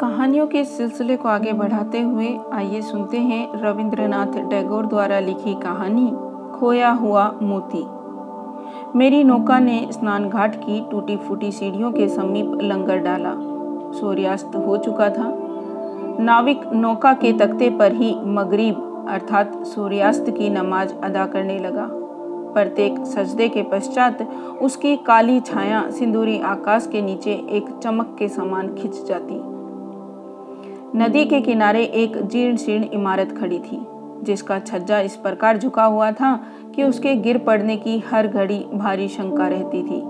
कहानियों के सिलसिले को आगे बढ़ाते हुए आइए सुनते हैं रविंद्रनाथ टैगोर द्वारा लिखी कहानी, खोया हुआ मोती। मेरी नौका ने स्नान घाट की टूटी फूटी सीढ़ियों के समीप लंगर डाला। सूर्यास्त हो चुका था। नाविक नौका के तख्ते पर ही मगरिब, अर्थात सूर्यास्त की नमाज़ अदा करने लगा। प्रत्येक सजदे के पश्चात उसकी काली छाया सिंदूरी आकाश के नीचे एक चमक के समान खिंच जाती। नदी के किनारे एक जीर्ण शीर्ण इमारत खड़ी थी, जिसका छज्जा इस प्रकार झुका हुआ था कि उसके गिर पड़ने की हर घड़ी भारी शंका रहती थी।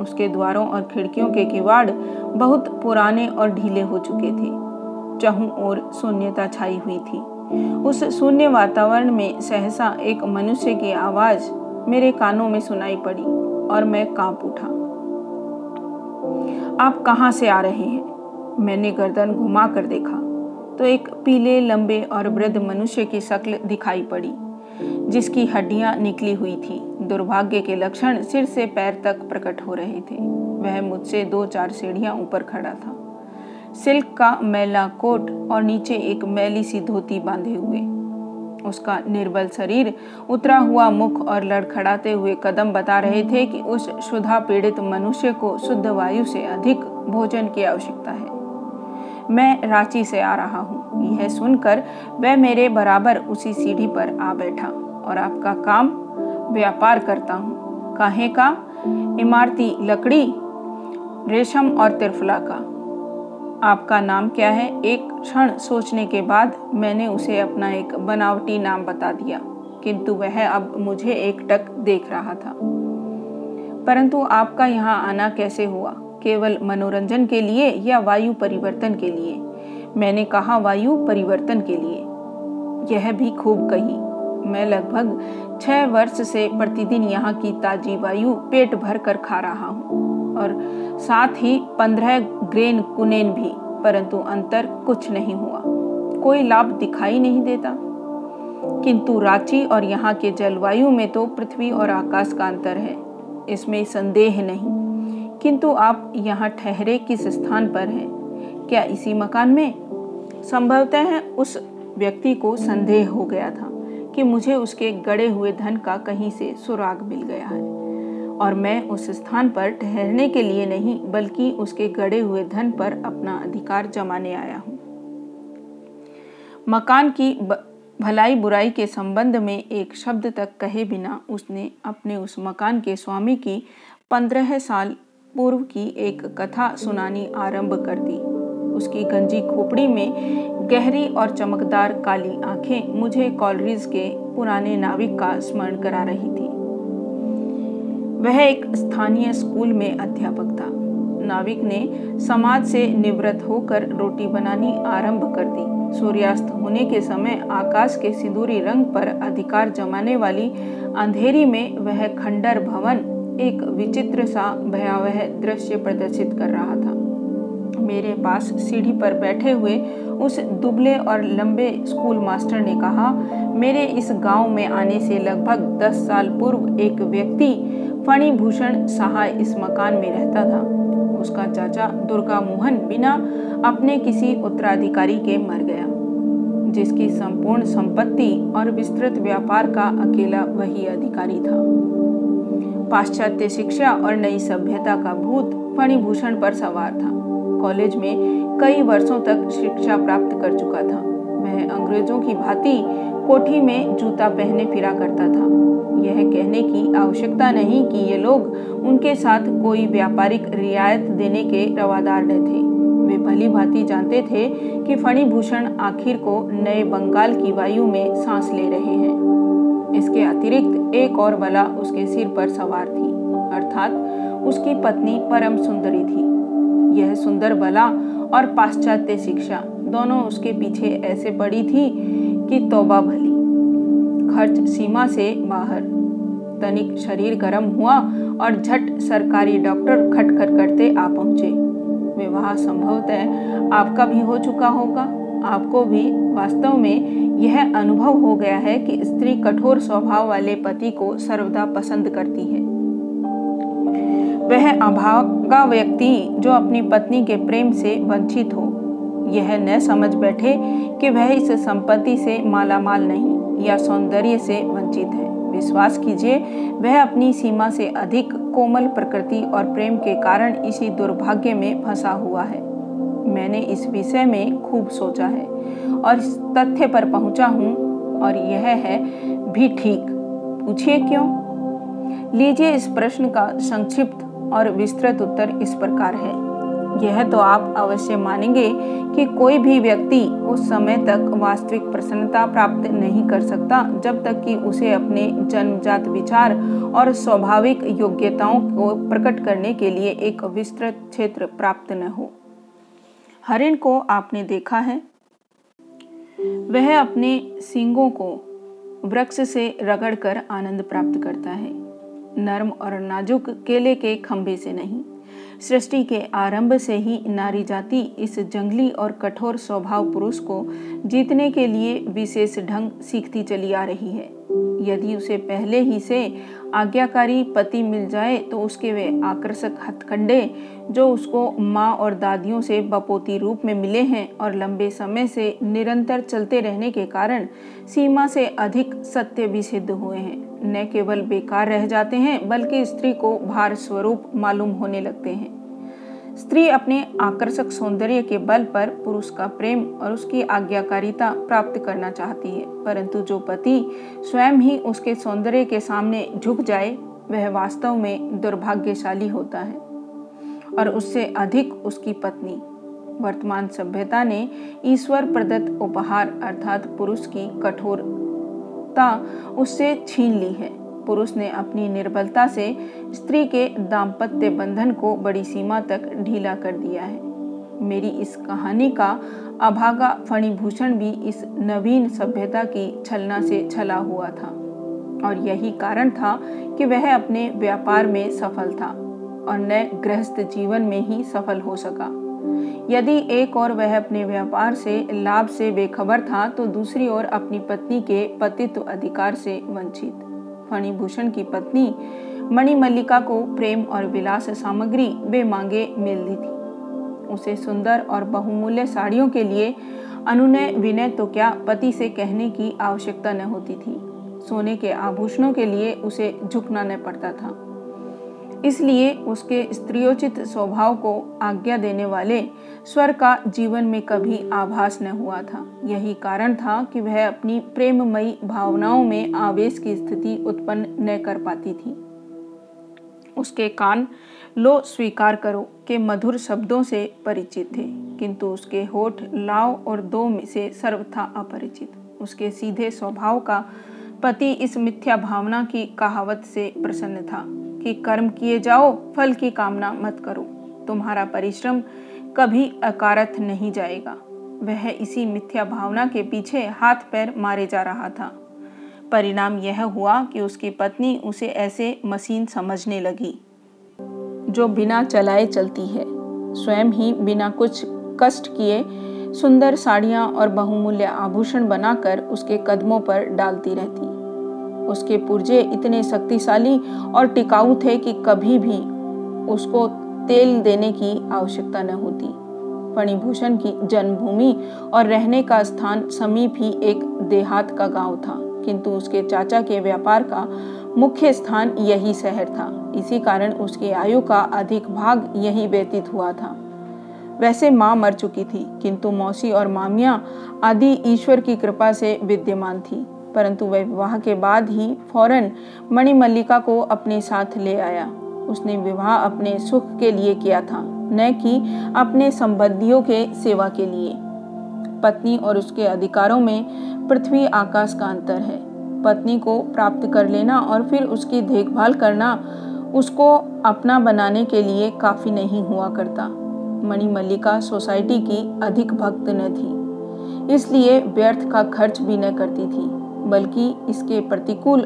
उसके द्वारों और खिड़कियों के किवाड़ बहुत पुराने और ढीले हो चुके थे। चहु और शून्यता छाई हुई थी। उस शून्य वातावरण में सहसा एक मनुष्य की आवाज़ मेरे कानों में सुनाई पड़ी और मैं काँप उठा। आप कहाँ से आ रहे हैं? मैंने गर्दन घुमा कर देखा तो एक पीले, लंबे और वृद्ध मनुष्य की शक्ल दिखाई पड़ी, जिसकी हड्डियाँ निकली हुई थी। दुर्भाग्य के लक्षण सिर से पैर तक प्रकट हो रहे थे। वह मुझसे दो चार सीढ़ियाँ ऊपर खड़ा था। सिल्क का मैला कोट और नीचे एक मैली सी धोती बांधे हुए। उसका निर्बल शरीर, उतरा हुआ मुख और लड़खड़ाते हुए कदम बता रहे थे कि उस शुद्धा पीड़ित मनुष्य को शुद्ध वायु से अधिक भोजन की आवश्यकता है। मैं रांची से आ रहा हूँ। यह सुनकर वह मेरे बराबर उसी सीढ़ी पर आ बैठा और आपका काम व्यापार करता हूँ। काहे का? इमारती लकड़ी, रेशम और तिरफला का। आपका नाम क्या है? एक क्षण सोचने के बाद मैंने उसे अपना एक बनावटी नाम बता दिया, किंतु वह अब मुझे एक टक देख रहा था। परंतु आपका यहाँ आना कैसे हुआ? केवल मनोरंजन के लिए या वायु परिवर्तन के लिए? मैंने कहा, वायु परिवर्तन के लिए। यह भी खूब कही। मैं लगभग छह वर्ष से प्रतिदिन यहाँ की ताजी वायु पेट भर कर खा रहा हूँ और साथ ही पंद्रह ग्रेन कुनेन भी, परंतु अंतर कुछ नहीं हुआ। कोई लाभ दिखाई नहीं देता। किंतु रांची और यहाँ के जलवायु में तो पृथ्वी और आकाश का अंतर है। इसमें संदेह नहीं। किंतु आप यहाँ ठहरे किस स्थान पर हैं? क्या इसी मकान में? संभवतः उस व्यक्ति को संदेह हो गया था कि मुझे उसके गड़े हुए धन का कहीं से सुराग मिल गया है। और मैं उस स्थान पर ठहरने के लिए नहीं, बल्कि उसके गड़े हुए धन पर अपना अधिकार जमाने आया हूँ। मकान की भलाई बुराई के संबंध में एक शब्द तक कहे बिना उसने अपने उस मकान के स्वामी की पंद्रह साल पूर्व की एक कथा सुनानी आरंभ कर दी। उसकी गंजी खोपड़ी में गहरी और चमकदार काली आँखें मुझे कॉलरीज के पुराने नाविक का स्मरण करा रही थी। वह एक स्थानीय स्कूल में अध्यापक था। नाविक ने समाज से निवृत्त होकर रोटी बनानी आरंभ कर दी। सूर्यास्त होने के समय आकाश के सिंदूरी रंग पर अधिकार जमाने वाली अंधेरी में वह खंडर भवन एक विचित्र सा भयावह दृश्य प्रदर्शित कर रहा था। मेरे पास सीढ़ी पर बैठे हुए उस दुबले और लंबे स्कूल मास्टर ने कहा, मेरे इस गाँव में आने से लगभग दस साल पूर्व एक व्यक्ति फणिभूषण सहाय इस मकान में रहता था। उसका चाचा दुर्गा मोहन बिना अपने किसी उत्तराधिकारी के मर गया, जिसकी संपूर्ण संपत्ति और विस्तृत व्यापार का अकेला वही अधिकारी था। पाश्चात्य शिक्षा और नई सभ्यता का भूत फणिभूषण पर सवार था। कॉलेज में कई वर्षों तक शिक्षा प्राप्त कर चुका था। वह अंग्रेज़ों की भांति कोठी में जूता पहने फिरा करता था। यह कहने की आवश्यकता नहीं कि ये लोग उनके साथ कोई व्यापारिक रियायत देने के रवादार न थे। वे भली भांति जानते थे कि फणिभूषण आखिर को नए बंगाल की वायु में सांस ले रहे हैं। इसके अतिरिक्त एक और बला उसके सिर पर सवार थी, अर्थात उसकी पत्नी परम सुंदरी थी। यह सुंदर बला और पाश्चात्य शिक्षा दोनों उसके पीछे ऐसे पड़ी थी कि तोबा भली। खर्च सीमा से बाहर। तनिक शरीर गर्म हुआ और झट सरकारी डॉक्टर खटखट करते आ पहुँचे। विवाह संभवतः आपका भी हो चुका होगा। आपको भी वास्तव में यह अनुभव हो गया है कि स्त्री कठोर स्वभाव वाले पति को सर्वदा पसंद करती है। वह अभागा व्यक्ति जो अपनी पत्नी के प्रेम से वंचित हो। यह न समझ बैठे कि वह इस संपत्ति से मालामाल नहीं या सौंदर्य से वंचित है। विश्वास कीजिए, वह अपनी सीमा से अधिक कोमल प्रकृति और प्रेम के कारण इसी दुर्भाग्य में फंसा हुआ है। मैंने इस विषय में खूब सोचा है और इस तथ्य पर पहुँचा हूँ और यह है, भी ठीक। पूछिए क्यों? लीजिए इस प्रश्न का संक्षिप्त और विस्तृत उत्तर इस प्रकार है। यह तो आप अवश्य मानेंगे कि कोई भी व्यक्ति उस समय तक वास्तविक प्रसन्नता प्राप्त नहीं कर सकता जब तक कि उसे अपने जन्मजात विचार और स्वाभाविक योग्यताओं को प्रकट करने के लिए एक विस्तृत क्षेत्र प्राप्त न हो। हरिण को आपने देखा है। वह अपने सिंगों को वृक्ष से रगड़कर आनंद प्राप्त करता है। नर्म और नाजुक केले के खंभे से नहीं, सृष्टि के आरंभ से ही नारी जाति इस जंगली और कठोर स्वभाव पुरुष को जीतने के लिए विशेष ढंग सीखती चली आ रही है। यदि उसे पहले ही से आज्ञाकारी पति मिल जाए तो उसके वे आकर्षक हथकंडे, जो उसको माँ और दादियों से बपोती रूप में मिले हैं और लंबे समय से निरंतर चलते रहने के कारण सीमा से अधिक सत्य भी सिद्ध हुए हैं। न केवल बेकार रह जाते हैं, बल्कि स्त्री को भार स्वरूप मालूम होने लगते हैं। स्त्री अपने आकर्षक सौंदर्य के बल पर पुरुष का प्रेम और उसकी आज्ञाकारिता प्राप्त करना चाहती है, परंतु जो पति स्वयं ही उसके सौंदर्य के सामने झुक जाए, वह वास्तव में दुर्भाग्यशाली होता है और उससे अधिक उसकी पत्नी। वर्तमान सभ्यता ने ईश्वर प्रदत्त उपहार अर्थात पुरुष की कठोरता उससे छीन ली है। पुरुष ने अपनी निर्बलता से स्त्री के दाम्पत्य बंधन को बड़ी सीमा तक ढीला कर दिया है। मेरी इस कहानी का अभागा फणिभूषण भी इस नवीन सभ्यता की छलना से छला हुआ था और यही कारण था कि वह अपने व्यापार में सफल था और न गृहस्थ जीवन में ही सफल हो सका। यदि एक और वह अपने व्यापार से लाभ से बेखबर था तो दूसरी ओर अपनी पत्नी के पतित्व अधिकार से वंचित। फणिभूषण की पत्नी मणिमल्लिका को प्रेम और विलास सामग्री बेमांगे मिल दी थी। उसे सुंदर और बहुमूल्य साड़ियों के लिए अनुनय, विनय तो क्या पति से कहने की आवश्यकता न होती थी। सोने के आभूषणों के लिए उसे झुकना न पड़ता था। इसलिए उसके स्त्रियोचित स्वभाव को आज्ञा देने वाले स्वर का जीवन में कभी आभास न हुआ था। यही कारण था कि वह अपनी प्रेममयी भावनाओं में आवेश की स्थिति उत्पन्न न कर पाती थी। उसके कान लो स्वीकार करो के मधुर शब्दों से परिचित थे, किंतु उसके होठ, लाव और दो में से सर्वथा अपरिचित। उसके सीधे स्वभाव का पति इस मिथ्या भावना की कहावत से प्रसन्न था। कि कर्म किए जाओ, फल की कामना मत करो। तुम्हारा परिश्रम कभी अकारथ नहीं जाएगा। वह इसी मिथ्या भावना के पीछे हाथ पैर मारे जा रहा था। परिणाम यह हुआ कि उसकी पत्नी उसे ऐसे मशीन समझने लगी, जो बिना चलाए चलती है। स्वयं ही बिना कुछ कष्ट किए सुंदर साड़ियाँ और बहुमूल्य आभूषण बनाकर उसके कदमों पर डालती रहती। उसके पुर्जे इतने शक्तिशाली और टिकाऊ थे कि कभी भी उसको तेल देने की आवश्यकता न होती। फणिभूषण की जन्मभूमि और रहने का स्थान समीप ही एक देहात का गाँव था, किंतु उसके चाचा के व्यापार का मुख्य स्थान यही शहर था। इसी कारण उसकी आयु का अधिक भाग यही व्यतीत हुआ था। वैसे माँ मर चुकी थी, किंतु मौसी और मामिया आदि ईश्वर की कृपा से विद्यमान थी। परंतु वह विवाह के बाद ही फ़ौरन मणिमल्लिका को अपने साथ ले आया। उसने विवाह अपने सुख के लिए किया था, न कि अपने संबंधियों के सेवा के लिए। पत्नी और उसके अधिकारों में पृथ्वी आकाश का अंतर है। पत्नी को प्राप्त कर लेना और फिर उसकी देखभाल करना उसको अपना बनाने के लिए काफ़ी नहीं हुआ करता। मणिमल्लिका सोसाइटी की अधिक भक्त न थी, इसलिए व्यर्थ का खर्च भी न करती थी। बल्कि इसके प्रतिकूल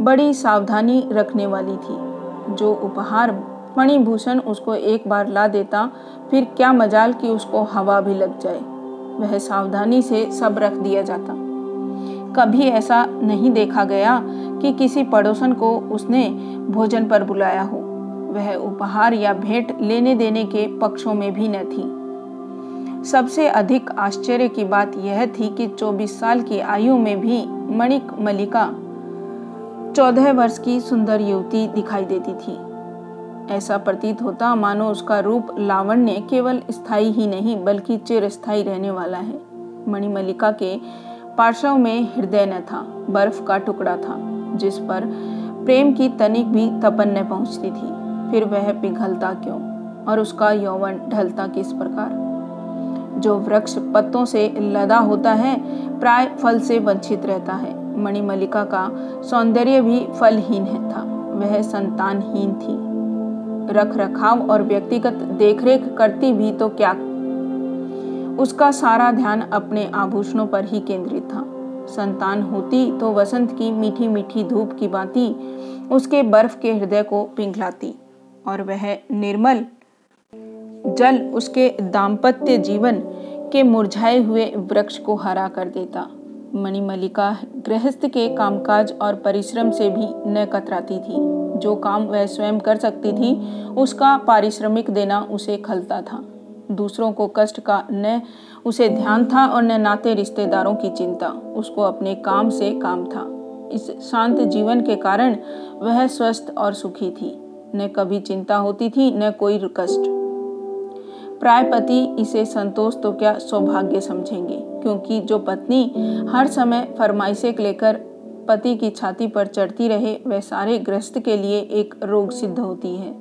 बड़ी सावधानी रखने वाली थी। जो उपहार मणिभूषण उसको एक बार ला देता, फिर क्या मजाल कि उसको हवा भी लग जाए। वह सावधानी से सब रख दिया जाता। कभी ऐसा नहीं देखा गया कि किसी पड़ोसन को उसने भोजन पर बुलाया हो। वह उपहार या भेंट लेने देने के पक्षों में भी न थी। सबसे अधिक आश्चर्य की बात यह थी कि 24 साल की आयु में भी मणिक मलिका चौदह वर्ष की सुंदर युवती दिखाई देती थी। ऐसा प्रतीत होता, मानो उसका रूप लावण्य केवल स्थायी ही नहीं, बल्कि चिरस्थायी रहने वाला है। मणिमलिका के पार्श्व में हृदय न था, बर्फ़ का टुकड़ा था, जिस पर प्रेम की तनिक भी तपन न पहुँचती थी। फिर वह पिघलता क्यों? और उसका यौवन ढलता किस प्रकार? जो वृक्ष पत्तों से लदा होता है, प्राय फल से वंचित रहता है। मणिमलिका का सौंदर्य भी फलहीन है था। वह संतानहीन थी। रख रखाव और व्यक्तिगत देखरेख करती भी तो क्या? उसका सारा ध्यान अपने आभूषणों पर ही केंद्रित था। संतान होती तो वसंत की मीठी मीठी धूप की बाती उसके बर्फ़ के हृदय को पिघलाती और वह निर्मल जल उसके दाम्पत्य जीवन के मुरझाए हुए वृक्ष को हरा कर देता। मणिमलिका गृहस्थ के कामकाज और परिश्रम से भी न कतराती थी। जो काम वह स्वयं कर सकती थी, उसका पारिश्रमिक देना उसे खलता था। दूसरों को कष्ट का न उसे ध्यान था और न नाते रिश्तेदारों की चिंता। उसको अपने काम से काम था। इस शांत जीवन के कारण वह स्वस्थ और सुखी थी। न कभी चिंता होती थी, न कोई कष्ट। प्राय पति इसे संतोष तो क्या सौभाग्य समझेंगे? क्योंकि जो पत्नी हर समय फरमाइशे लेकर पति की छाती पर चढ़ती रहे, वह सारे ग्रस्त के लिए एक रोग सिद्ध होती है।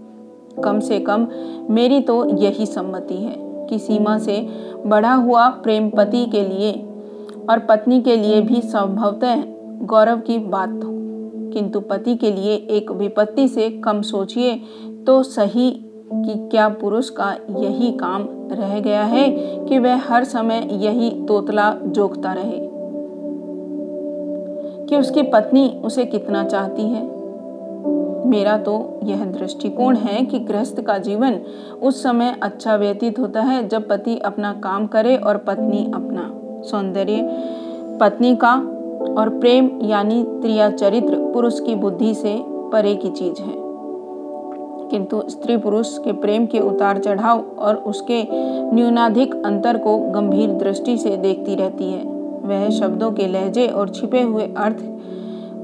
कम से कम मेरी तो यही सम्मति है कि सीमा से बढ़ा हुआ प्रेम पति के लिए और पत्नी के लिए भी संभवतः गौरव की बात हो। किंतु पति के लिए एक विपत्ति से कम सोचिए तो सही कि क्या पुरुष का यही काम रह गया है कि वह हर समय यही तोतला जोकता रहे? कि उसकी पत्नी उसे कितना चाहती है? मेरा तो यह दृष्टिकोण है कि गृहस्थ का जीवन उस समय अच्छा व्यतीत होता है जब पति अपना काम करे और पत्नी अपना सौंदर्य, पत्नी का और प्रेम यानी त्रिया चरित्र पुरुष की बुद्धि से परे की चीज़ है। किंतु स्त्री पुरुष के प्रेम के उतार चढ़ाव और उसके न्यूनाधिक अंतर को गंभीर दृष्टि से देखती रहती है। वह शब्दों के लहजे और छिपे हुए अर्थ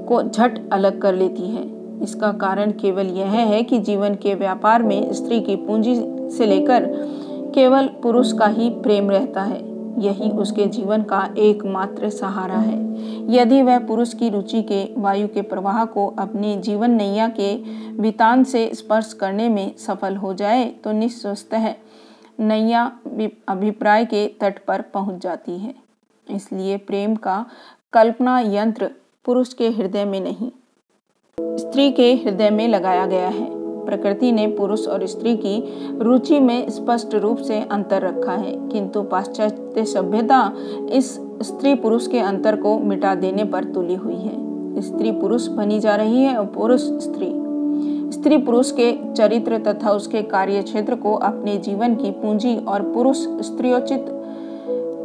को झट अलग कर लेती है। इसका कारण केवल यह है कि जीवन के व्यापार में स्त्री की पूंजी से लेकर केवल पुरुष का ही प्रेम रहता है। यही उसके जीवन का एकमात्र सहारा है। यदि वह पुरुष की रुचि के, वायु के प्रवाह को अपने जीवन नैया के वितान से स्पर्श करने में सफल हो जाए तो निस्वस्त नैया अभिप्राय के तट पर पहुँच जाती है। इसलिए प्रेम का कल्पना यंत्र पुरुष के हृदय में नहीं, स्त्री के हृदय में लगाया गया है। प्रकृति ने पुरुष और स्त्री की रुचि में स्पष्ट रूप से अंतर रखा है। किंतु पाश्चात्य सभ्यता इस स्त्री पुरुष के अंतर को मिटा देने पर तुली हुई है। स्त्री पुरुष बनी जा रही है और पुरुष स्त्री। स्त्री पुरुष के चरित्र तथा उसके कार्य क्षेत्र को अपने जीवन की पूंजी और पुरुष स्त्रियोचित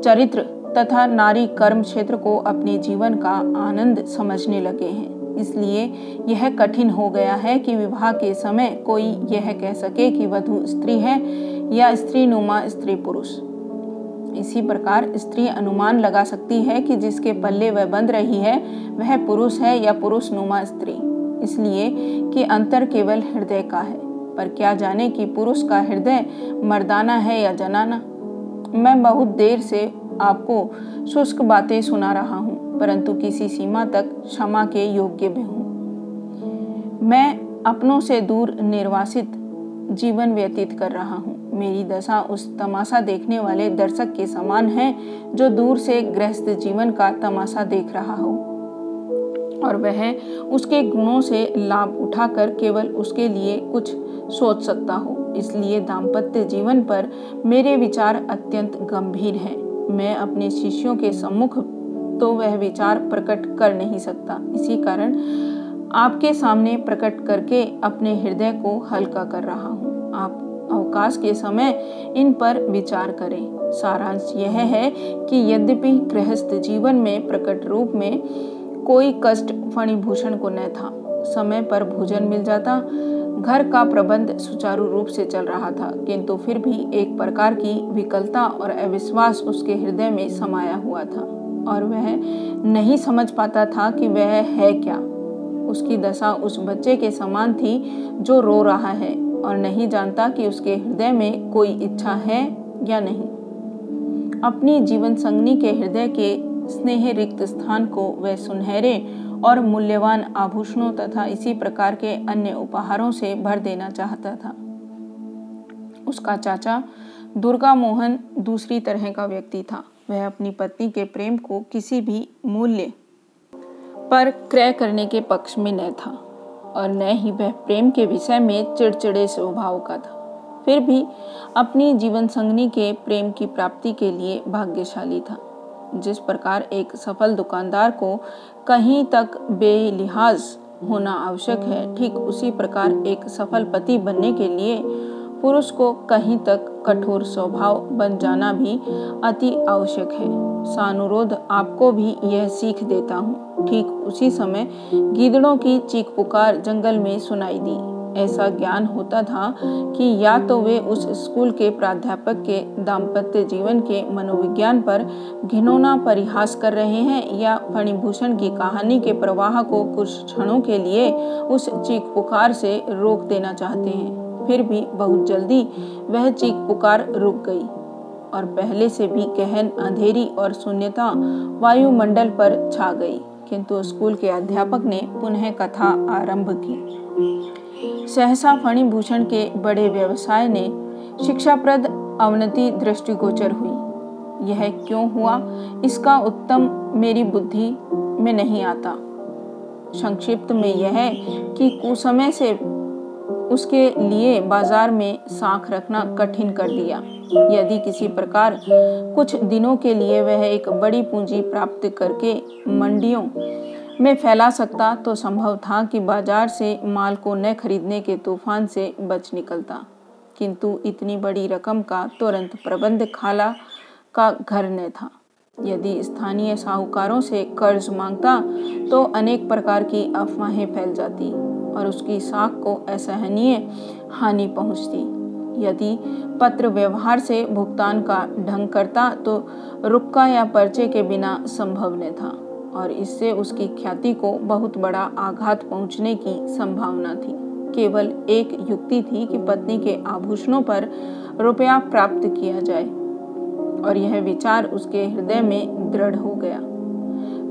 चरित्र तथा नारी कर्म क्षेत्र को अपने जीवन का आनंद समझने लगे हैं। इसलिए यह कठिन हो गया है कि विवाह के समय कोई यह कह सके कि वधु स्त्री है या स्त्री नुमा स्त्री पुरुष। इसी प्रकार स्त्री अनुमान लगा सकती है कि जिसके पल्ले वह बंध रही है, वह पुरुष है या पुरुष नुमा स्त्री। इसलिए कि अंतर केवल हृदय का है, पर क्या जाने कि पुरुष का हृदय मर्दाना है या जनाना? मैं बहुत देर से आपको शुष्क बातें सुना रहा हूँ। परंतु किसी सीमा तक क्षमा के योग्य भी हूँ। मैं अपनों से दूर निर्वासित जीवन व्यतीत कर रहा हूँ। मेरी दशा उस तमाशा देखने वाले दर्शक के समान है, जो दूर से गृहस्थ जीवन का तमाशा देख रहा हो। और वह उसके गुणों से लाभ उठाकर केवल उसके लिए कुछ सोच सकता हो। इसलिए दाम्पत्य जीवन पर मेरे विचार अत्यंत गंभीर हैं। मैं अपने शिष्यों के सम्मुख तो वह विचार प्रकट कर नहीं सकता। इसी कारण आपके सामने प्रकट करके अपने हृदय को हल्का कर रहा हूँ। आप अवकाश के समय इन पर विचार करें। सारांश यह है कि यद्यपि गृहस्थ जीवन में प्रकट रूप में कोई कष्ट फणिभूषण को न था। समय पर भोजन मिल जाता, घर का प्रबंध सुचारू रूप से चल रहा था, किंतु फिर भी एक प्रकार की विकलता और अविश्वास उसके हृदय में समाया हुआ था। और वह नहीं समझ पाता था कि वह है क्या। उसकी दशा उस बच्चे के समान थी जो रो रहा है और नहीं जानता कि उसके हृदय में कोई इच्छा है या नहीं। अपनी जीवन संगनी के हृदय के स्नेह रिक्त स्थान को वह सुनहरे और मूल्यवान आभूषणों तथा इसी प्रकार के अन्य उपहारों से भर देना चाहता था। उसका चाचा दुर्गा मोहन दूसरी तरह का व्यक्ति था। वह अपनी पत्नी के प्रेम को किसी भी मूल्य पर क्रय करने के पक्ष में न था और न ही वह प्रेम के विषय में चिड़चिड़े स्वभाव का था। फिर भी अपनी जीवन संगनी के प्रेम की प्राप्ति के लिए भाग्यशाली था, जिस प्रकार एक सफल दुकानदार को कहीं तक बेलिहाज होना आवश्यक है, ठीक उसी प्रकार एक सफल पति बनने के लिए पुरुष को कहीं तक कठोर स्वभाव बन जाना भी अति आवश्यक है। सानुरोध आपको भी यह सीख देता हूँ। ठीक उसी समय गीदड़ों की चीख पुकार जंगल में सुनाई दी। ऐसा ज्ञान होता था कि या तो वे उस स्कूल के प्राध्यापक के दाम्पत्य जीवन के मनोविज्ञान पर घिनौना परिहास कर रहे हैं या फणिभूषण की कहानी के प्रवाह को कुछ क्षणों के लिए उस चीख पुकार से रोक देना चाहते हैं। फिर भी बहुत जल्दी वह चीख पुकार रुक गई और पहले से भी गहन, अंधेरी और शून्यता वायुमंडल पर छा गई। किंतु स्कूल के अध्यापक ने पुनः कथा आरंभ की। सहसा फणिभूषण के बड़े व्यवसाय ने शिक्षाप्रद अवनति दृष्टिगोचर हुई। यह क्यों हुआ? इसका उत्तम मेरी बुद्धि में नहीं आता। संक्षिप्त में यह कि कुसमय से उसके लिए बाज़ार में साख रखना कठिन कर दिया। यदि किसी प्रकार कुछ दिनों के लिए वह एक बड़ी पूंजी प्राप्त करके मंडियों में फैला सकता तो संभव था कि बाज़ार से माल को न खरीदने के तूफ़ान से बच निकलता। किंतु इतनी बड़ी रकम का तुरंत प्रबंध खाला का घर न था। यदि स्थानीय साहूकारों से कर्ज माँगता तो अनेक प्रकार की अफवाहें फैल जाती। और उसकी साख को असहनीय हानि पहुँचती। यदि पत्र व्यवहार से भुगतान का ढंग करता तो रुक्का या पर्चे के बिना संभव न था, और इससे उसकी ख्याति को बहुत बड़ा आघात पहुँचने की संभावना थी। केवल एक युक्ति थी कि पत्नी के आभूषणों पर रुपया प्राप्त किया जाए, और यह विचार उसके हृदय में दृढ़ हो गया।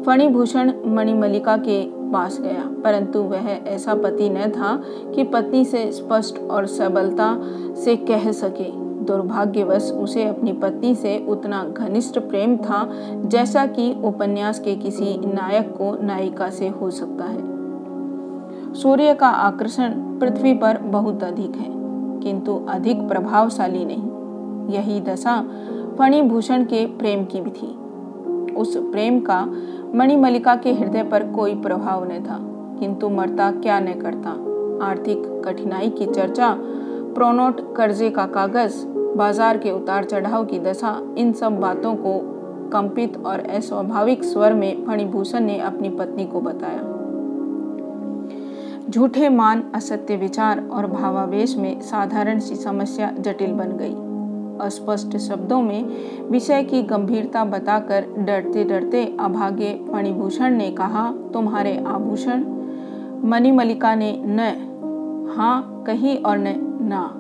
फणिभूषण मणिमलिका के पास गया। परंतु वह ऐसा पति न था कि पत्नी से स्पष्ट और सबलता से कह सके। दुर्भाग्यवश उसे अपनी पत्नी से उतना घनिष्ठ प्रेम था जैसा कि उपन्यास के किसी नायक को नायिका से हो सकता है। सूर्य का आकर्षण पृथ्वी पर बहुत अधिक है, किंतु अधिक प्रभावशाली नहीं। यही दशा फणिभूषण के प्रेम की भी थी। उस प्रेम का मणिमलिका के हृदय पर कोई प्रभाव न था, किंतु मरता क्या न करता। आर्थिक कठिनाई की चर्चा, प्रोनोट कर्जे का कागज़, बाज़ार के उतार चढ़ाव की दशा, इन सब बातों को कंपित और अस्वाभाविक स्वर में फणिभूषण ने अपनी पत्नी को बताया। झूठे मान, असत्य विचार और भावावेश में साधारण सी समस्या जटिल बन गई। अस्पष्ट शब्दों में विषय की गंभीरता बताकर डरते डरते अभागे फणिभूषण ने कहा, तुम्हारे आभूषण? मणिमलिका ने, न हाँ कही और न, ना।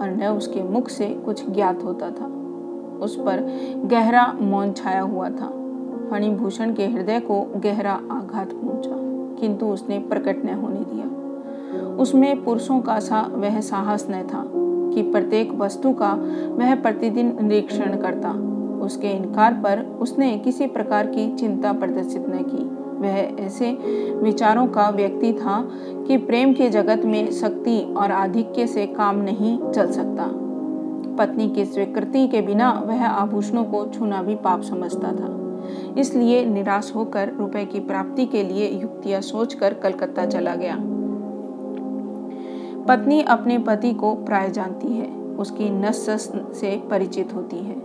और न उसके मुख से कुछ ज्ञात होता था। उस पर गहरा मौन छाया हुआ था। फणिभूषण के हृदय को गहरा आघात पहुँचा, किंतु उसने प्रकट न होने दिया। उसमें पुरुषों का सा वह साहस न था। कि प्रत्येक वस्तु का वह प्रतिदिन निरीक्षण करता। उसके इनकार पर उसने किसी प्रकार की चिंता प्रदर्शित न की। वह ऐसे विचारों का व्यक्ति था कि प्रेम के जगत में शक्ति और आधिक्य से काम नहीं चल सकता। पत्नी की स्वीकृति के बिना वह आभूषणों को छूना भी पाप समझता था। इसलिए निराश होकर रुपए की प्राप्ति के लिए युक्तियाँ सोचकर कलकत्ता चला गया। पत्नी अपने पति को प्राय जानती है, उसकी नस से परिचित होती है।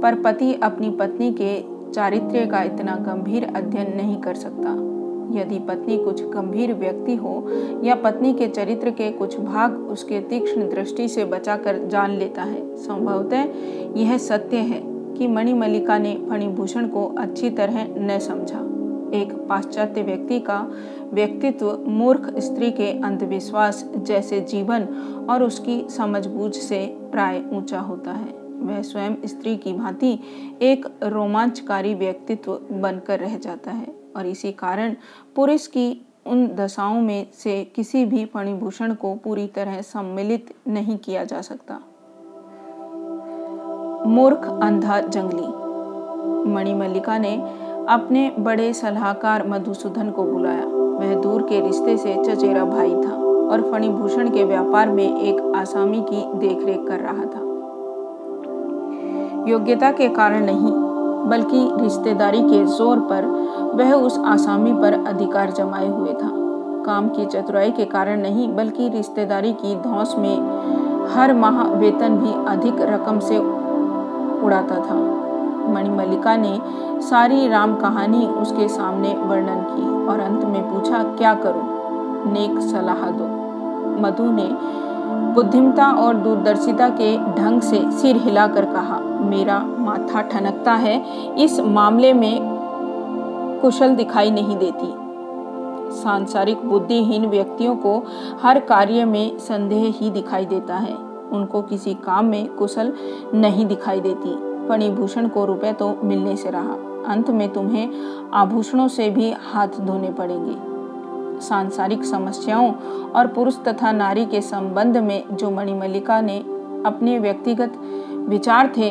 पर पति अपनी पत्नी के चारित्र्य का इतना गंभीर अध्ययन नहीं कर सकता। यदि पत्नी कुछ गंभीर व्यक्ति हो या पत्नी के चरित्र के कुछ भाग उसके तीक्ष्ण दृष्टि से बचाकर जान लेता है, संभवतः यह सत्य है कि मणिमल्लिका ने फणिभूषण को अच्छी तरह न समझा। एक पाश्चात्य व्यक्ति का व्यक्तित्व मूर्ख स्त्री के अंधविश्वास जैसे जीवन और उसकी समझबूझ से प्राय ऊँचा होता है। वह स्वयं स्त्री की भांति एक रोमांचकारी व्यक्तित्व बनकर रह जाता है और इसी कारण पुरुष की उन दशाओं में से किसी भी फणिभूषण को पूरी तरह सम्मिलित नहीं किया जा सकता। मूर्ख अंधा जंगली। मणिमल्लिका ने अपने बड़े सलाहकार मधुसूदन को बुलाया। वह दूर के रिश्ते से चचेरा भाई था और फणिभूषण के व्यापार में एक आसामी की देखरेख कर रहा था। योग्यता के कारण नहीं, बल्कि रिश्तेदारी के ज़ोर पर वह उस आसामी पर अधिकार जमाए हुए था। काम की चतुराई के कारण नहीं, बल्कि रिश्तेदारी की धौस में हर माह वेतन भी अधिक रकम से उड़ाता था। मणिमल्लिका ने सारी राम कहानी उसके सामने वर्णन की और अंत में पूछा, क्या करूँ? नेक सलाह दो। मधु ने बुद्धिमता और दूरदर्शिता के ढंग से सिर हिलाकर कहा, मेरा माथा ठनकता है, इस मामले में कुशल दिखाई नहीं देती। सांसारिक बुद्धिहीन व्यक्तियों को हर कार्य में संदेह ही दिखाई देता है। उनको किसी काम में कुशल नहीं दिखाई देती। फणिभूषण को रुपए तो मिलने से रहा। अंत में तुम्हें आभूषणों से भी हाथ धोने पड़ेंगे। सांसारिक समस्याओं और पुरुष तथा नारी के संबंध में जो मणिमल्लिका ने अपने व्यक्तिगत विचार थे,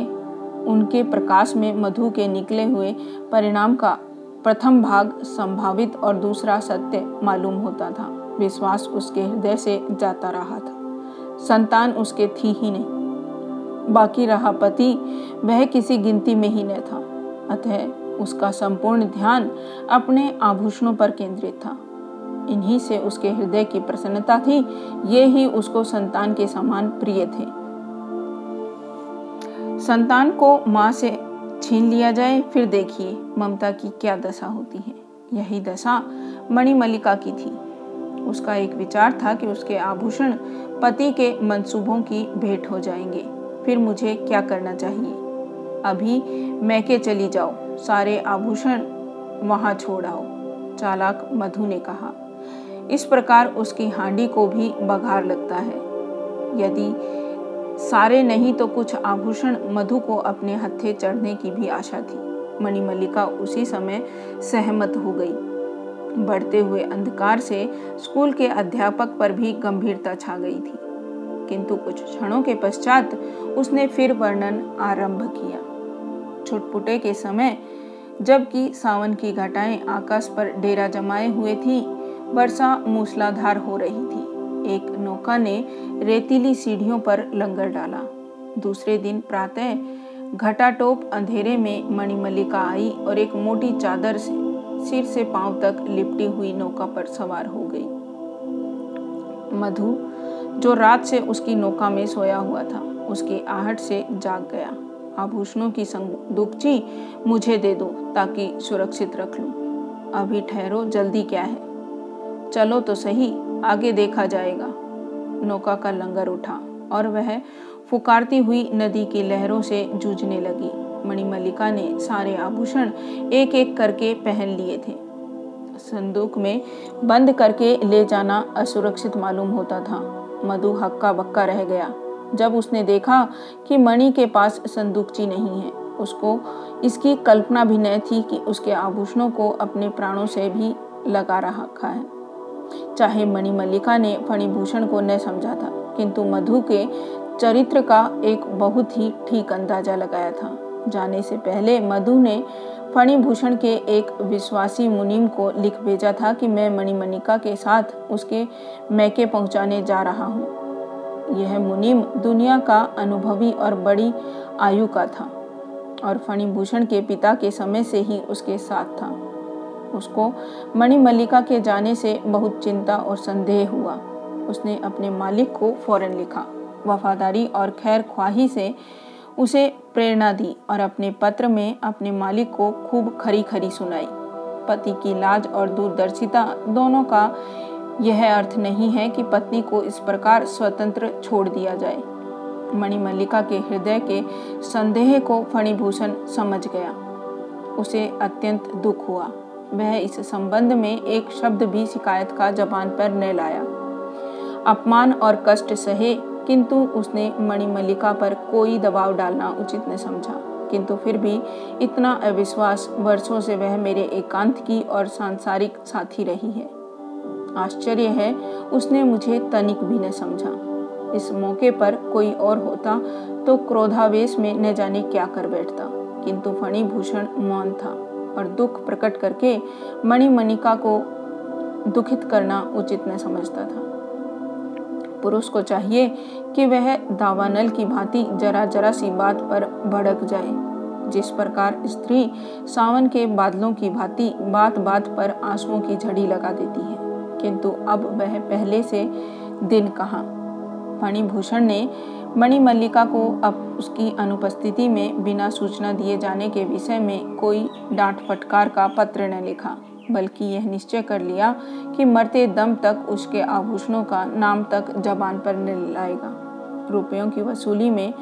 उनके प्रकाश में मधु के निकले हुए परिणाम का प्रथम भाग संभावित और दूसरा सत्य मालूम होता था। विश्वास उसके हृदय से जाता रहा था। संतान उसके थी ही नहीं। बाकी रहा पति, वह किसी गिनती में ही न था। अतः उसका संपूर्ण ध्यान अपने आभूषणों पर केंद्रित था। इन्हीं से उसके हृदय की प्रसन्नता थी, ये ही उसको संतान के समान प्रिय थे। संतान को माँ से छीन लिया जाए, फिर देखिए ममता की क्या दशा होती है। यही दशा मणिमल्लिका की थी। उसका एक विचार था कि उसके आभूषण पति के मंसूबों की भेंट हो जाएँगे। फिर मुझे क्या करना चाहिए? अभी मैके चली जाओ। सारे आभूषण वहाँ छोड़ आओ, चालाक मधु ने कहा। इस प्रकार उसकी हांडी को भी बघार लगता है। यदि सारे नहीं तो कुछ आभूषण मधु को अपने हत्थे चढ़ने की भी आशा थी। मणिमल्लिका उसी समय सहमत हो गई। बढ़ते हुए अंधकार से स्कूल के अध्यापक पर भी गंभीरता छा गई थी। किंतु कुछ क्षणों के पश्चात उसने फिर वर्णन आरंभ किया। छुटपुटे के समय, जबकि सावन की घटाएँ आकाश पर डेरा जमाए हुए थी, वर्षा मूसलाधार हो रही थी। एक नौका ने रेतीली सीढ़ियों पर लंगर डाला। दूसरे दिन प्रातः घटाटोप अंधेरे में मणिमल्लिका आई और एक मोटी चादर से सिर से पाँव तक लिपटी हुई नौका पर सवार हो गई। मधु जो रात से उसकी नौका में सोया हुआ था, उसकी आहट से जाग गया। आभूषणों की संदूकची मुझे दे दो, ताकि सुरक्षित रख लूँ। अभी ठहरो, जल्दी क्या है? चलो तो सही, आगे देखा जाएगा। नौका का लंगर उठा, और वह फुकारती हुई नदी की लहरों से जूझने लगी। मणिमल्लिका ने सारे आभूषण एक एक करके पहन लिए थे। संदूक में बंद करके ले जाना असुरक्षित मालूम होता था। मधु हक्का बक्का रह गया। जब उसने देखा कि मणि के पास संदूकची नहीं है, उसको इसकी कल्पना भी न थी कि उसके आभूषणों को अपने प्राणों से भी लगा रखा है। चाहे मणि मल्लिका ने फणिभूषण को न समझा था, किंतु मधु के चरित्र का एक बहुत ही ठीक अंदाज़ा लगाया था। जाने से पहले मधु ने फणिभूषण के एक विश्वासी मुनीम को लिख भेजा था कि मैं मणिमणिका के साथ उसके मैके पहुँचाने जा रहा हूँ। यह मुनीम दुनिया का अनुभवी और बड़ी आयु का था और फणिभूषण के पिता के समय से ही उसके साथ था। उसको मणिमल्लिका के जाने से बहुत चिंता और संदेह हुआ। उसने अपने मालिक को फ़ौरन लिखा। वफादारी और खैर ख्वाही से उसे प्रेरणा दी और अपने पत्र में अपने मालिक को खूब खरी खरी सुनाई। पति की लाज और दूरदर्शिता दोनों का यह अर्थ नहीं है कि पत्नी को इस प्रकार स्वतंत्र छोड़ दिया जाए। मणिमल्लिका के हृदय के संदेह को फणिभूषण समझ गया। उसे अत्यंत दुख हुआ। वह इस संबंध में एक शब्द भी शिकायत का जबान पर न लाया। अपमान और कष्ट सहे किंतु उसने मणिमल्लिका पर कोई दबाव डालना उचित न समझा। किंतु फिर भी इतना अविश्वास वर्षों से वह मेरे एकांत की और सांसारिक साथी रही है। आश्चर्य है, उसने मुझे तनिक भी न समझा। इस मौके पर कोई और होता तो क्रोधावेश में न जाने क्या कर बैठता। किंतु फणिभूषण मौन था और दुख प्रकट करके मणिमणिका को दुखित करना उचित न समझता था। पुरुष को चाहिए कि वह दावानल की भांति जरा जरा सी बात पर भड़क जाए। जिस प्रकार स्त्री सावन के बादलों की भांति बात बात पर आंसुओं की झड़ी लगा देती है, किंतु अब वह पहले से दिन कहा। फणिभूषण ने मणिमल्लिका को अब उसकी अनुपस्थिति में बिना सूचना दिए जाने के विषय में कोई डांट फटकार का पत्र न लिखा। बल्कि यह निश्चय कर लिया कि मरते दम तक उसके आभूषणों का नाम तक जबान पर लाएगा। रुपयों की वसूली में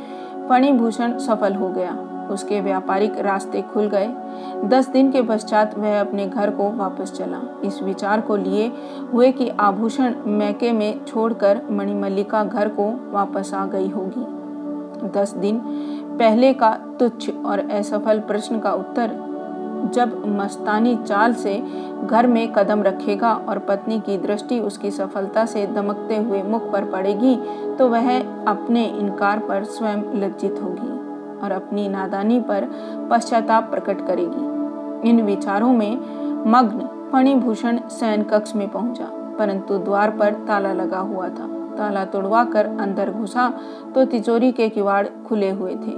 फणिभूषण सफल हो गया। उसके व्यापारिक रास्ते खुल गए। दस दिन के पश्चात वह अपने घर को वापस चला। इस विचार को लिए हुए कि आभूषण मैके में छोड़कर मणिमल्लिका घर को वापस आ गई होगी। दस दिन पहले का तुच्छ और असफल प्रश्न का उत्तर जब मस्तानी चाल से घर में कदम रखेगा और पत्नी की दृष्टि उसकी सफलता से दमकते हुए मुख पर पड़ेगी तो वह अपने इनकार पर स्वयं लज्जित होगी और अपनी नादानी पर पश्चाताप प्रकट करेगी। इन विचारों में मग्न फणिभूषण शयन कक्ष में पहुँचा, परंतु द्वार पर ताला लगा हुआ था। ताला तोड़वा कर अंदर घुसा तो तिजोरी के किवाड़ खुले हुए थे।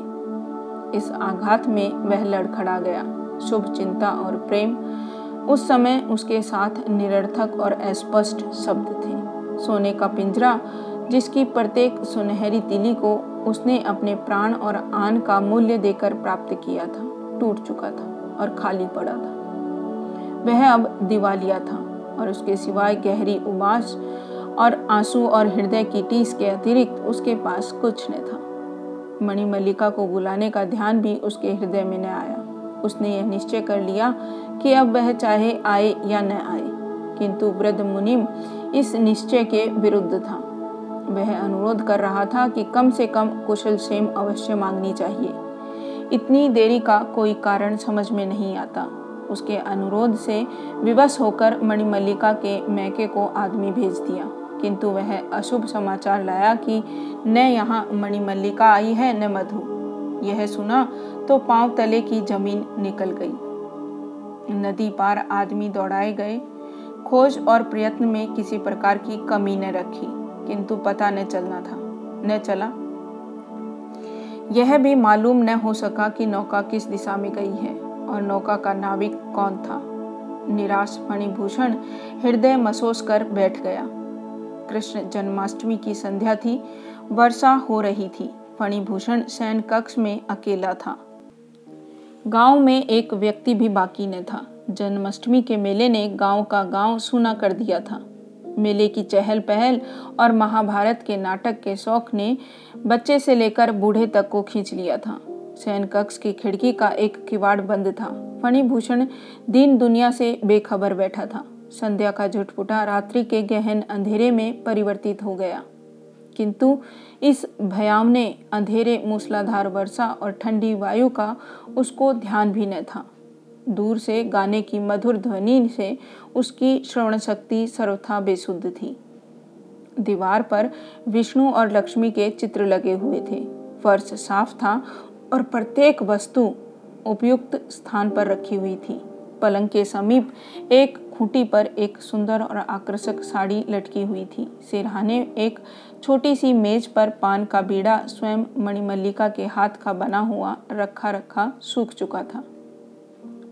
इस आघात में वह लड़खड़ा गया। शुभ चिंता और प्रेम। उस समय उसके साथ निरर्थक और अस्पष्ट शब्द थे। सोने का पिंजरा, जिसकी प्रत्येक सुनहरी तिली को उसने अपने प्राण और आन का मूल्य देकर प्राप्त किया था, टूट चुका था और खाली पड़ा था। वह अब दिवालिया था और उसके सिवाय गहरी उबास और आँसू और हृदय की टीस के अतिरिक्त उसके पास कुछ न था। मणिमल्लिका को बुलाने का ध्यान भी उसके हृदय में न आया। उसने यह निश्चय कर लिया कि अब वह चाहे आए या न आए। किंतु वृद्ध मुनिम इस निश्चय के विरुद्ध था। वह अनुरोध कर रहा था कि कम से कम कुशल क्षेम अवश्य मांगनी चाहिए। इतनी देरी का कोई कारण समझ में नहीं आता। उसके अनुरोध से विवश होकर मणिमल्लिका के मैके को आदमी भेज दिया। किंतु वह अशुभ समाचार लाया कि न यहाँ मणिमल्लिका आई है, न मधु। यह सुना तो पाँव तले की ज़मीन निकल गई। नदी पार आदमी दौड़ाए गए। खोज और प्रयत्न में किसी प्रकार की कमी न रखी, किंतु पता न चलना था, न चला। यह भी मालूम न हो सका कि नौका किस दिशा में गई है और नौका का नाविक कौन था। निराश मणिभूषण हृदय मसोस कर बैठ गया। कृष्ण जन्माष्टमी की संध्या थी, वर्षा हो रही थी। फणिभूषण सैन कक्ष में अकेला था। गाँव में एक व्यक्ति भी बाकी न था। जन्माष्टमी के मेले ने गाँव का गाँव सुना कर दिया था। मेले की चहल पहल और महाभारत के नाटक के शौक ने बच्चे से लेकर बूढ़े तक को खींच लिया था। सैन कक्ष की खिड़की का एक किवाड़ बंद था। फणिभूषण दिन दुनिया से बेखबर बैठा था। संध्या का झुटपुटा रात्रि के गहन अंधेरे में परिवर्तित हो गया। किंतु इस भयावने अंधेरे, मूसलाधार वर्षा और ठंडी वायु का उसको ध्यान भी न था। दूर से गाने की मधुर ध्वनि से उसकी श्रवण शक्ति सर्वथा बेसुद्ध थी। दीवार पर विष्णु और लक्ष्मी के चित्र लगे हुए थे। फर्श साफ़ था और प्रत्येक वस्तु उपयुक्त स्थान पर रखी हुई थी। पलंग के समीप एक खूंटी पर एक सुंदर और आकर्षक साड़ी लटकी हुई थी। सिरहाने एक छोटी सी मेज पर पान का बीड़ा स्वयं मणिमल्लिका के हाथ का बना हुआ रखा रखा सूख चुका था।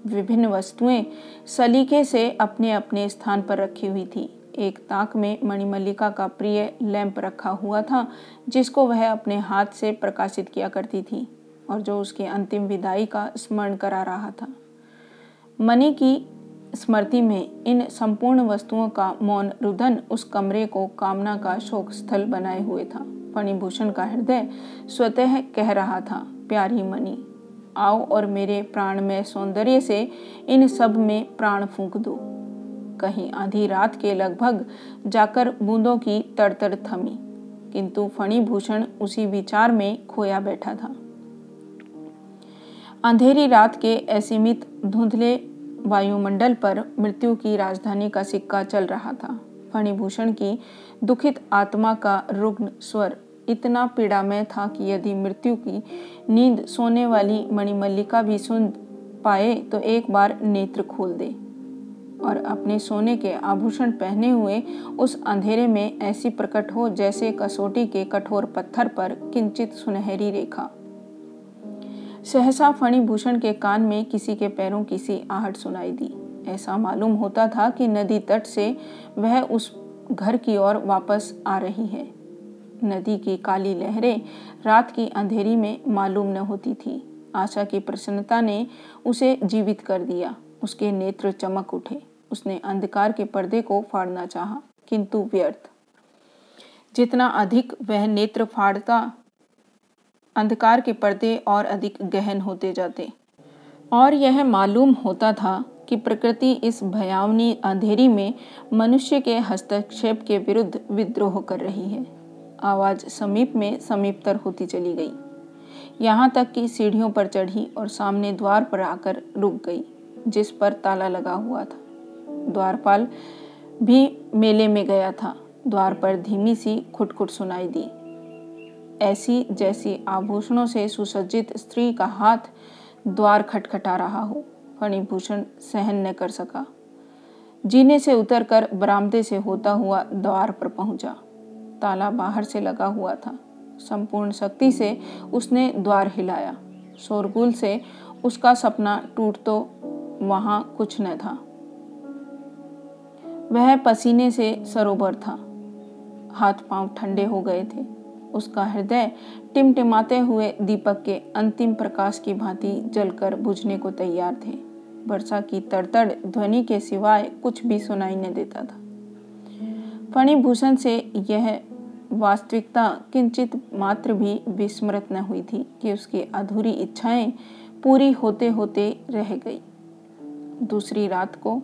विभिन्न वस्तुएँ सलीके से अपने अपने स्थान पर रखी हुई थी। एक ताक में मणिमल्लिका का प्रिय लैंप रखा हुआ था, जिसको वह अपने हाथ से प्रकाशित किया करती थी और जो उसके अंतिम विदाई का स्मरण करा रहा था। मणि की स्मृति में इन संपूर्ण वस्तुओं का मौन रुदन उस कमरे को कामना का शोक स्थल बनाए हुए था। फणिभूषण का हृदय स्वतः कह रहा था, प्यारी मनी आओ और मेरे प्राण में सौंदर्य से इन सब में प्राण फूंक दो। कहीं आधी रात के लगभग जाकर बूंदों की तड़तड़ थमी, किंतु फणिभूषण उसी विचार में खोया बैठा था। अंधेरी रात के असीमित धुंधले वायुमंडल पर मृत्यु की राजधानी का सिक्का चल रहा था। फणिभूषण की दुखित आत्मा का रुग्ण स्वर इतना पीड़ामय था कि यदि मृत्यु की नींद सोने वाली मणिमल्लिका भी सुन पाए तो एक बार नेत्र खोल दे और अपने सोने के आभूषण पहने हुए उस अंधेरे में ऐसी प्रकट हो जैसे कसोटी के कठोर पत्थर पर किंचित सुनहरी रेखा। सहसा फणिभूषण के कान में किसी के पैरों की सी आहट सुनाई दी। ऐसा मालूम होता था कि नदी तट से वह उस घर की ओर वापस आ रही है। नदी की काली लहरें रात की अंधेरी में मालूम न होती थी। आशा की प्रसन्नता ने उसे जीवित कर दिया। उसके नेत्र चमक उठे। उसने अंधकार के पर्दे को फाड़ना चाहा, किंतु व्यर्थ। जितना अधिक वह नेत्र फाड़ता अंधकार के पर्दे और अधिक गहन होते जाते। और यह मालूम होता था कि प्रकृति इस भयावनी अंधेरी में मनुष्य के हस्तक्षेप के विरुद्ध विद्रोह कर रही है। आवाज़ समीप में समीपतर होती चली गई। यहाँ तक कि सीढ़ियों पर चढ़ी और सामने द्वार पर आकर रुक गई, जिस पर ताला लगा हुआ था। द्वारपाल भी मेले में गया था। द्वार पर धीमी सी खुटखुट सुनाई दी। ऐसी जैसी आभूषणों से सुसज्जित स्त्री का हाथ द्वार खटखटा रहा हो। फणिभूषण सहन न कर सका। जीने से उतरकर बरामदे से होता हुआ द्वार पर पहुँचा। ताला बाहर से लगा हुआ था। संपूर्ण शक्ति से उसने द्वार हिलाया। शोरगुल से उसका सपना टूट तो वहाँ कुछ न था। वह पसीने से सरोवर था। हाथ पाँव ठंडे हो गए थे। उसका हृदय टिमटिमाते हुए दीपक के अंतिम प्रकाश की भांति जलकर बुझने को तैयार थे। वर्षा की तड़तड़ ध्वनि के सिवाय कुछ भी सुनाई न देता था। फणिभूषण से यह वास्तविकता किंचित मात्र भी विस्मृत न हुई थी कि उसकी अधूरी इच्छाएँ पूरी होते होते रह गई। दूसरी रात को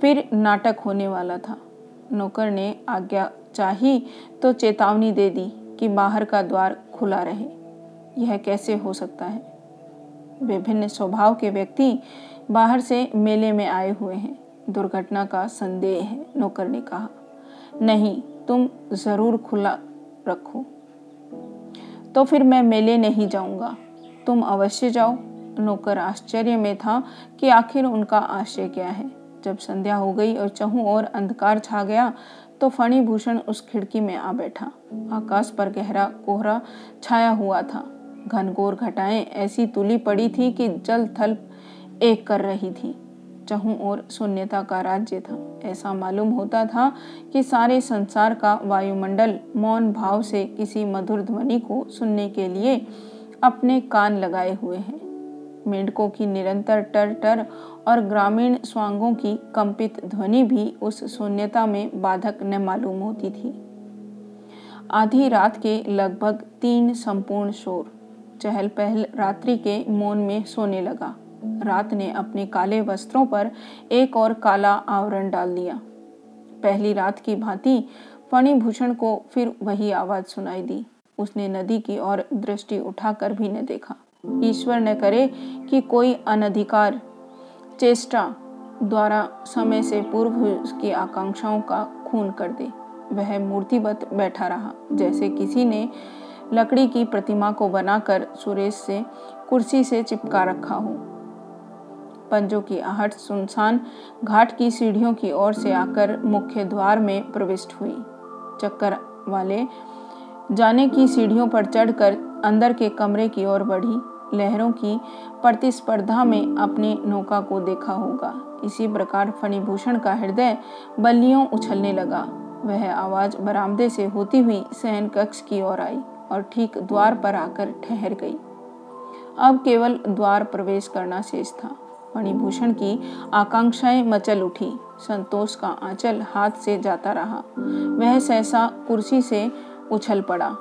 फिर नाटक होने वाला था। नौकर ने आज्ञा चाही तो चेतावनी दे दी। कि बाहर का द्वार खुला रहे। यह कैसे हो सकता है? विभिन्न स्वभाव के व्यक्ति बाहर से मेले में आए हुए हैं। दुर्घटना का संदेह है, नौकर ने कहा। नहीं, तुम ज़रूर खुला रखो। तो फिर मैं मेले नहीं जाऊँगा। तुम अवश्य जाओ। नौकर आश्चर्य में था कि आखिर उनका आशय क्या है। जब संध्या हो गई और चहु और अंधकार छा गया तो फणिभूषण उस खिड़की में आ बैठा। आकाश पर गहरा कोहरा छाया हुआ था। घनघोर घटाएँ ऐसी तुली पड़ी थी कि जल थल एक कर रही थी। चहु और शून्यता का राज्य था। ऐसा मालूम होता था कि सारे संसार का वायुमंडल मौन भाव से किसी मधुर ध्वनि को सुनने के लिए अपने कान लगाए हुए हैं। मेंढकों की निरंतर टर टर और ग्रामीण स्वांगों की कंपित ध्वनि भी उस शून्यता में बाधक न मालूम होती थी। आधी रात के लगभग तीन संपूर्ण शोर चहल पहल रात्रि के मौन में सोने लगा। रात ने अपने काले वस्त्रों पर एक और काला आवरण डाल दिया। पहली रात की भांति फणिभूषण को फिर वही आवाज़ सुनाई दी। उसने नदी की ओर दृष्टि उठाकर भी न देखा। ईश्वर न करे कि कोई अनधिकार, चेष्टा द्वारा समय से पूर्व उसकी आकांक्षाओं का खून कर दे। वह मूर्तिवत बैठा रहा, जैसे किसी ने लकड़ी की प्रतिमा को बनाकर सुरेश से कुर्सी से चिपका रखा हो। पंजों की आहट सुनसान घाट की सीढ़ियों की ओर से आकर मुख्य द्वार में प्रविष्ट हुई। चक्कर वाले जाने की सीढ़ियों पर चढ़कर अंदर के कमरे की ओर बढ़ी। लहरों की प्रतिस्पर्धा में अपने नौका को देखा होगा। इसी प्रकार फणिभूषण का हृदय बल्लियों उछलने लगा। वह आवाज़ बरामदे से होती हुई सहन कक्ष की ओर आई और ठीक द्वार पर आकर ठहर गई। अब केवल द्वार प्रवेश करना शेष था। फणिभूषण की आकांक्षाएँ मचल उठी। संतोष का आंचल हाथ से जाता रहा। वह सहसा कुर्सी से उछल पड़ा।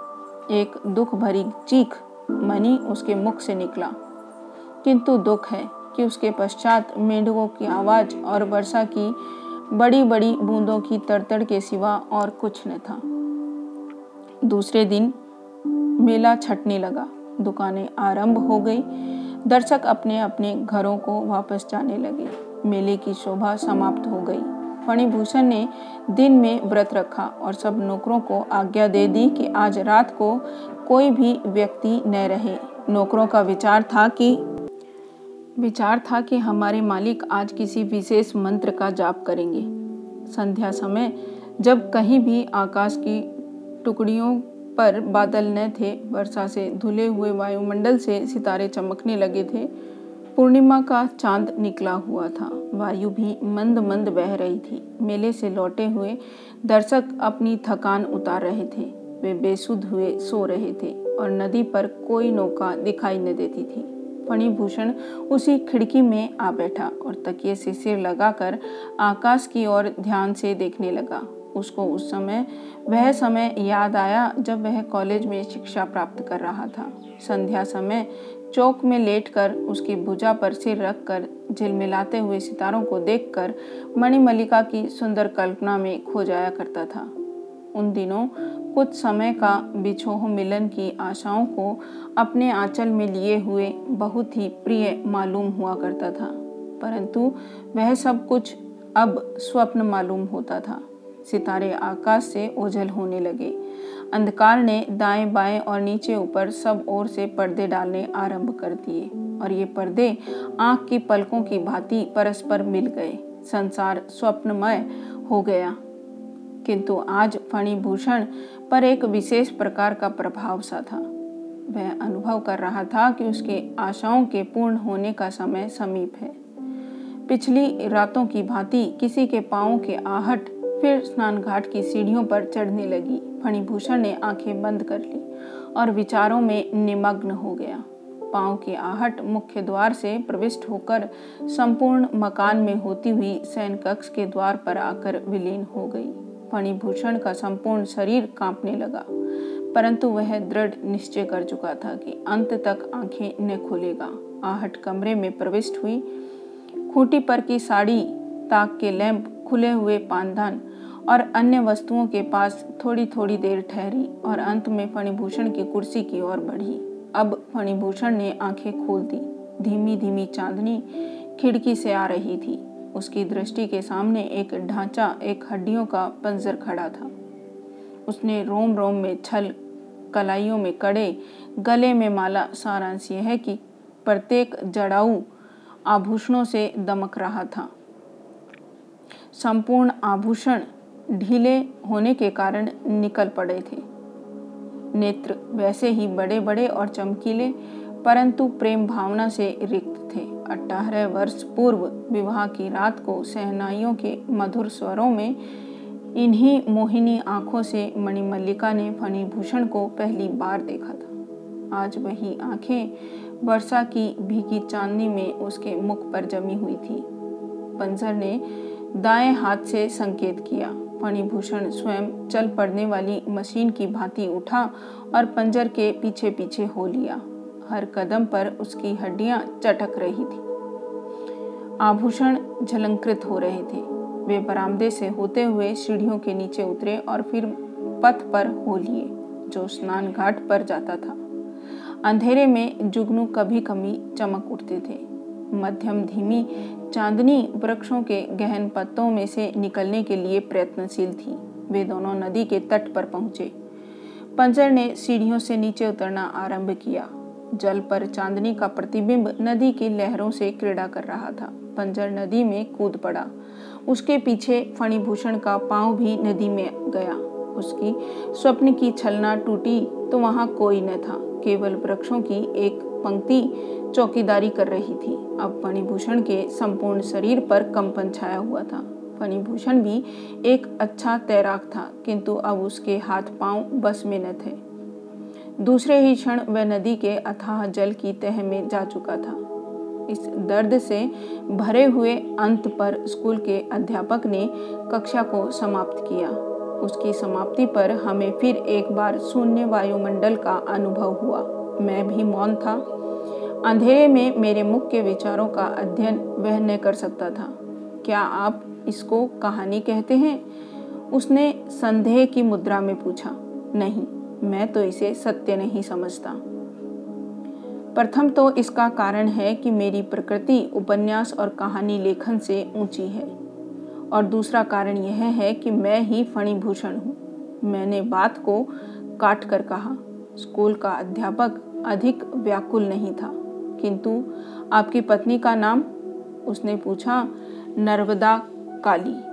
एक दुख भरी चीख मनी उसके मुख से निकला। किंतु दुख है कि उसके पश्चात मेंढकों की आवाज़ और वर्षा की बड़ी बड़ी बूंदों की तड़तड़ के सिवा और कुछ न था। दूसरे दिन मेला छटने लगा। दुकानें आरंभ हो गई। दर्शक अपने अपने घरों को वापस जाने लगे। मेले की शोभा समाप्त हो गई। फणिभूषण ने दिन में व्रत रखा और सब नौकरों को आज्ञा दे दी कि आज रात को कोई भी व्यक्ति न रहे। नौकरों का विचार था कि विचार था कि हमारे मालिक आज किसी विशेष मंत्र का जाप करेंगे। संध्या समय जब कहीं भी आकाश की टुकड़ियों पर बादल न थे, वर्षा से धुले हुए वायुमंडल से सितारे चमकने लगे थे पूर्णिमा का चाँद निकला हुआ था। वायु भी मंद मंद बह रही थी। मेले से लौटे हुए दर्शक अपनी थकान उतार रहे थे। वे बेसुध हुए सो रहे थे और नदी पर कोई नौका दिखाई न देती थी। फणिभूषण उसी खिड़की में आ बैठा और तकिए से सिर लगाकर आकाश की ओर ध्यान से देखने लगा। उसको उस समय, वह समय याद आया जब वह कॉलेज में शिक्षा प्राप्त कर रहा था। संध्या समय चौक में लेटकर उसकी भुजा पर सिर रखकर झिलमिलाते हुए सितारों को देखकर मणिमल्लिका की सुंदर कल्पना में खो जाया करता था। उन दिनों कुछ समय का बिछोह मिलन की आशाओं को अपने आंचल में लिए हुए बहुत ही प्रिय मालूम हुआ करता था, परंतु वह सब कुछ अब स्वप्न मालूम होता था। सितारे आकाश से ओझल होने लगे। अंधकार ने दाएँ, बाएँ और नीचे ऊपर सब ओर से पर्दे डालने आरंभ कर दिए और ये पर्दे आँख की पलकों की भांति परस्पर मिल गए। संसार स्वप्नमय हो गया। किंतु आज फणिभूषण पर एक विशेष प्रकार का प्रभाव सा था। वह अनुभव कर रहा था कि उसके आशाओं के पूर्ण होने का समय समीप है। पिछली रातों की भांति किसी के पाँव के आहट फिर स्नान घाट की सीढ़ियों पर चढ़ने लगी। फणिभूषण ने आँखें बंद कर ली और विचारों में निमग्न हो गया। पाँव की आहट मुख्य द्वार से प्रविष्ट होकर संपूर्ण मकान में होती हुई सैन कक्ष के द्वार पर आकर विलीन हो गई। फणिभूषण का संपूर्ण शरीर कांपने लगा, परंतु वह दृढ़ निश्चय कर चुका था कि अंत तक आँखें न खोलेगा। आहट कमरे में प्रविष्ट हुई। खूंटी पर की साड़ी, ताक के लैंप, खुले हुए पानदान और अन्य वस्तुओं के पास थोड़ी थोड़ी देर ठहरी और अंत में फणिभूषण की कुर्सी की ओर बढ़ी। अब फणिभूषण ने आँखें खोल दी। धीमी धीमी चांदनी खिड़की से आ रही थी। उसकी दृष्टि के सामने एक ढांचा, एक हड्डियों का पंजर खड़ा था। उसने रोम रोम में छल, कलाइयों में कड़े, गले में माला, सारांश यह है कि प्रत्येक जड़ाऊ आभूषणों से दमक रहा था। संपूर्ण आभूषण ढीले होने के कारण निकल पड़े थे। नेत्र वैसे ही बड़े बड़े और चमकीले, परंतु प्रेम भावना से रिक्त थे। अठारह वर्ष पूर्व विवाह की रात को सहनाइयों के मधुर स्वरों में इन्हीं मोहिनी आँखों से मणिमल्लिका ने फणिभूषण को पहली बार देखा था। आज वही आँखें वर्षा की भीगी चांदनी में उसके मुख पर जमी हुई थी। पंजर ने दाएँ हाथ से संकेत किया फणिभूषण स्वयं चल पड़ने वाली मशीन की भांति उठा और पंजर के पीछे पीछे हो लिया। हर कदम पर उसकी हड्डियाँ चटक रही थी। आभूषण झलंकृत हो रहे थे। वे बरामदे से होते हुए सीढ़ियों के नीचे उतरे और फिर पथ पर हो लिए, जो स्नान घाट पर जाता था। अंधेरे में जुगनू कभी कभी चमक उठते थे। मध्यम धीमी चांदनी वृक्षों के गहन पत्तों में से निकलने के लिए प्रयत्नशील थी। वे दोनों नदी के तट पर पहुँचे। पंजर ने सीढ़ियों से नीचे उतरना आरंभ किया। जल पर चांदनी का प्रतिबिंब नदी की लहरों से क्रीड़ा कर रहा था। पंजर नदी में कूद पड़ा। उसके पीछे फणिभूषण का पाँव भी नदी में गया। उसकी स्वप्न की छलना टूटी तो वहाँ कोई न था। केवल वृक्षों की एक पंक्ति चौकीदारी कर रही थी। अब फणिभूषण के संपूर्ण शरीर पर कंपन छाया हुआ था। फणिभूषण भी एक अच्छा तैराक था, किंतु अब उसके हाथ पाँव बस में न थे। दूसरे ही क्षण वह नदी के अथाह जल की तह में जा चुका था। इस दर्द से भरे हुए अंत पर स्कूल के अध्यापक ने कक्षा को समाप्त किया। उसकी समाप्ति पर हमें फिर एक बार शून्य वायुमंडल का अनुभव हुआ। मैं भी मौन था। अंधेरे में मेरे मुख्य विचारों का अध्ययन वह न कर सकता था। क्या आप इसको कहानी कहते हैं? उसने संदेह की मुद्रा में पूछा। नहीं, मैं तो इसे सत्य नहीं समझता। प्रथम तो इसका कारण है कि मेरी प्रकृति उपन्यास और कहानी लेखन से ऊँची है। और दूसरा कारण यह है कि मैं ही फणिभूषण हूँ। मैंने बात को काट कर कहा, स्कूल का अध्यापक अधिक व्याकुल नहीं था। किंतु आपकी पत्नी का नाम? उसने पूछा, नर्मदा काली।